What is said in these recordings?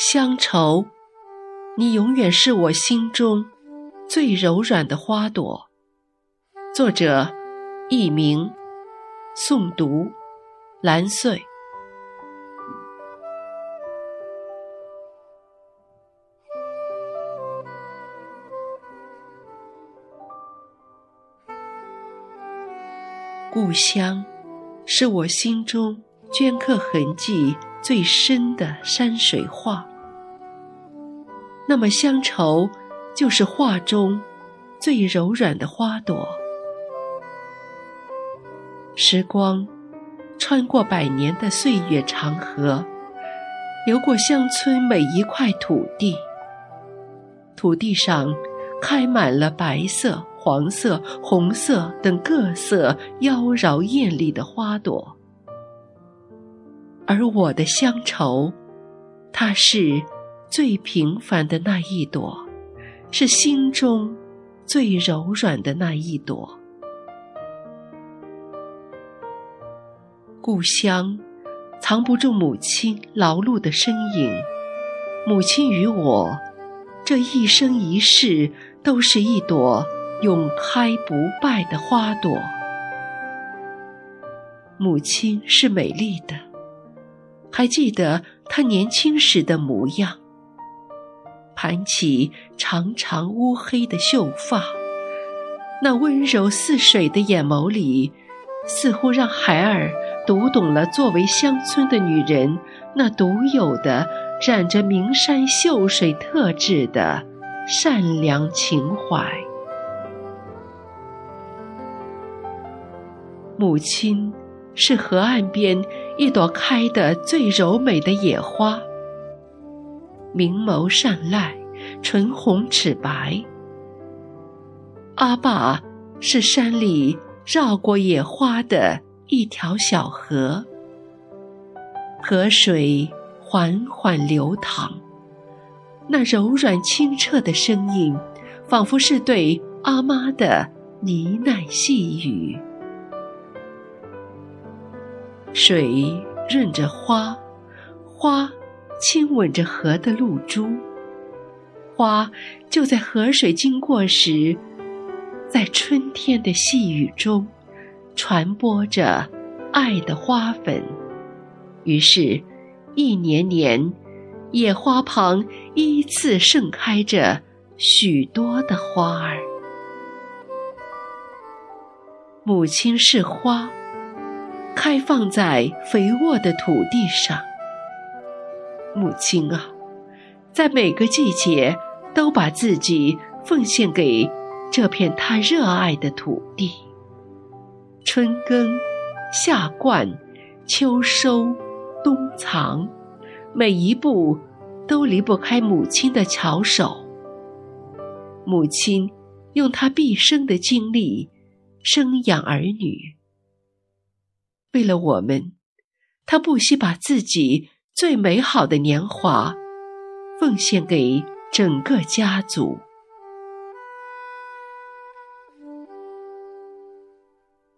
乡愁，你永远是我心中最柔软的花朵。作者：佚名，诵读：蓝穗。故乡，是我心中镌刻痕迹最深的山水画。那么乡愁，就是画中最柔软的花朵。时光穿过百年的岁月长河，流过乡村每一块土地。土地上开满了白色。黄色、红色等各色妖娆艳丽的花朵，而我的乡愁，它是最平凡的那一朵，是心中最柔软的那一朵。故乡藏不住母亲劳碌的身影，母亲与我这一生一世都是一朵。永开不败的花朵，母亲是美丽的，还记得她年轻时的模样。盘起长长乌黑的秀发，那温柔似水的眼眸里，似乎让孩儿读懂了作为乡村的女人那独有的染着名山秀水特质的善良情怀。母亲是河岸边一朵开得最柔美的野花，明眸善睐，唇红齿白。阿爸是山里绕过野花的一条小河，河水缓缓流淌，那柔软清澈的声音，仿佛是对阿妈的呢喃细语。水润着花，花亲吻着河的露珠，花就在河水经过时，在春天的细雨中，传播着爱的花粉。于是，一年年，野花旁依次盛开着许多的花儿。母亲是花。开放在肥沃的土地上，母亲啊，在每个季节都把自己奉献给这片她热爱的土地。春耕、夏灌、秋收、冬藏，每一步都离不开母亲的巧手。母亲用她毕生的精力生养儿女。为了我们，她不惜把自己最美好的年华奉献给整个家族。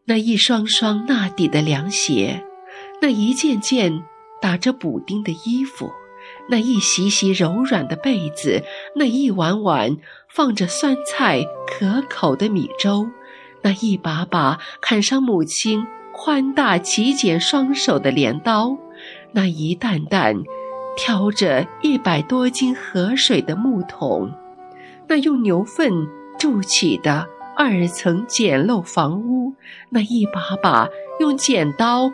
那一双双纳底的凉鞋，那一件件打着补丁的衣服，那一袭袭柔软的被子，那一碗碗放着酸菜可口的米粥，那一把把砍伤母亲。宽大极简双手的镰刀，那一担担挑着一百多斤河水的木桶，那用牛粪筑起的二层简陋房屋，那一把把用剪刀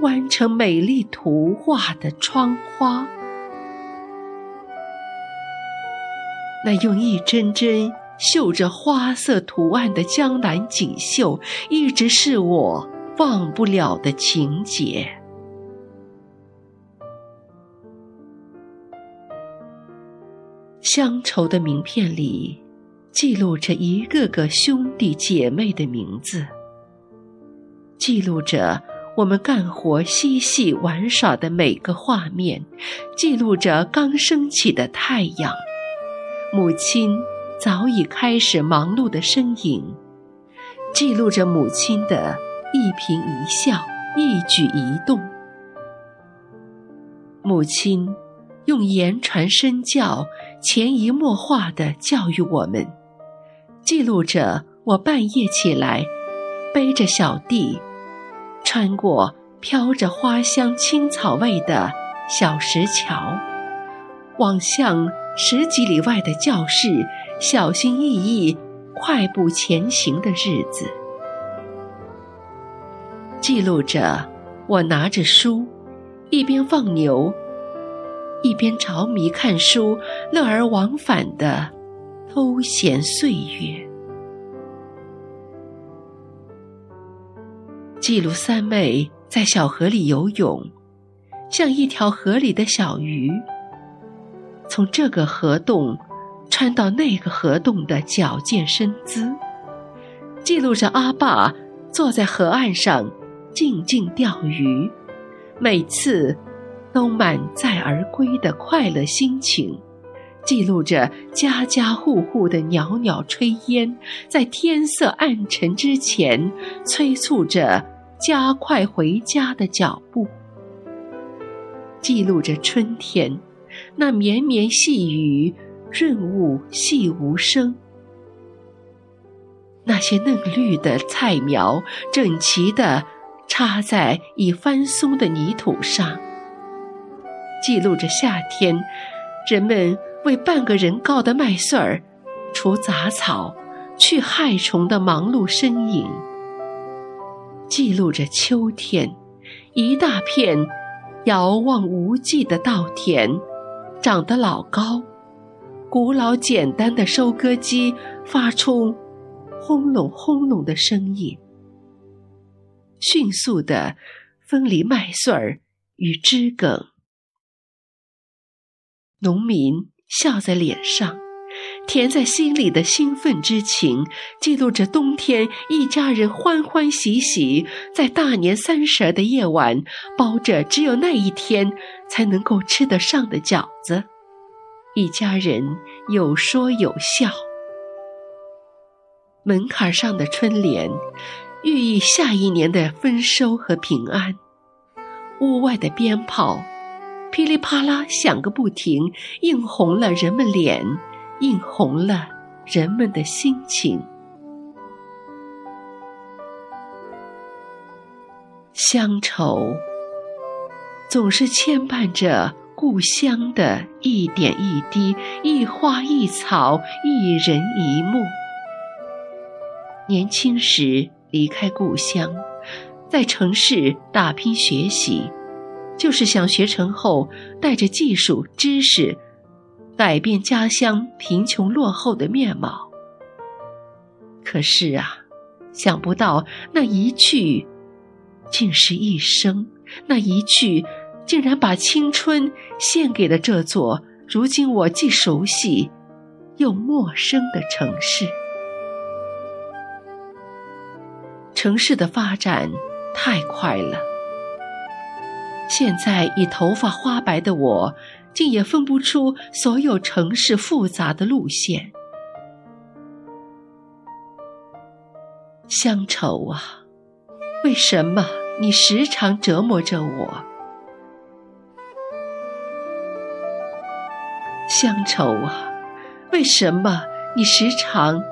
弯成美丽图画的窗花，那用一针针绣着花色图案的江南锦绣，一直是我。忘不了的情节。乡愁的名片里，记录着一个个兄弟姐妹的名字，记录着我们干活嬉戏玩耍的每个画面，记录着刚升起的太阳，母亲早已开始忙碌的身影，记录着母亲的。一颦一笑，一举一动，母亲用言传身教，潜移默化地教育我们，记录着我半夜起来，背着小弟，穿过飘着花香青草味的小石桥，望向十几里外的教室，小心翼翼、快步前行的日子，记录着我拿着书，一边放牛。一边着迷看书，乐而忘返的偷闲岁月，记录三妹在小河里游泳，像一条河里的小鱼，从这个河洞穿到那个河洞的矫健身姿，记录着阿爸坐在河岸上静静钓鱼，每次。都满载而归的快乐心情，记录着家家户户的袅袅炊烟，在天色暗沉之前，催促着加快回家的脚步。记录着春天，那绵绵细雨，润物细无声。那些嫩绿的菜苗，整齐地插在已翻松的泥土上。记录着夏天，人们为半个人高的麦穗儿除杂草、去害虫的忙碌身影；记录着秋天，一大片遥望无际的稻田长得老高，古老简单的收割机发出轰隆轰隆的声音，迅速地分离麦穗儿与枝梗。农民笑在脸上，甜在心里的兴奋之情，记录着冬天一家人欢欢喜喜在大年三十的夜晚包着只有那一天才能够吃得上的饺子，一家人有说有笑。门槛上的春联，寓意下一年的丰收和平安。屋外的鞭炮。噼里啪啦响个不停，映红了人们脸，映红了人们的心情。乡愁总是牵绊着故乡的一点一滴、一花一草、一人一幕。年轻时离开故乡，在城市打拼学习。就是想学成后，带着技术知识，改变家乡贫穷落后的面貌。可是啊，想不到那一去，竟是一生；那一去，竟然把青春献给了这座如今我既熟悉又陌生的城市。城市的发展太快了。现在已头发花白的我，竟也分不出所有城市复杂的路线。乡愁啊，为什么你时常折磨着我？乡愁啊，为什么你时常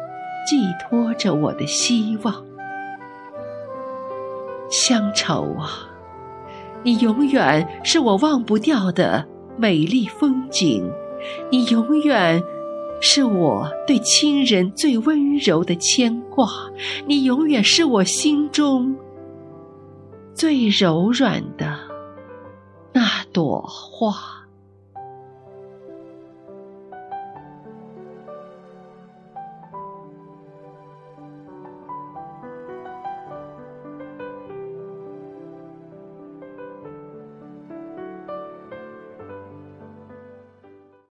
寄托着我的希望？乡愁啊！你永远是我忘不掉的美丽风景，你永远是我对亲人最温柔的牵挂，你永远是我心中最柔软的那朵花。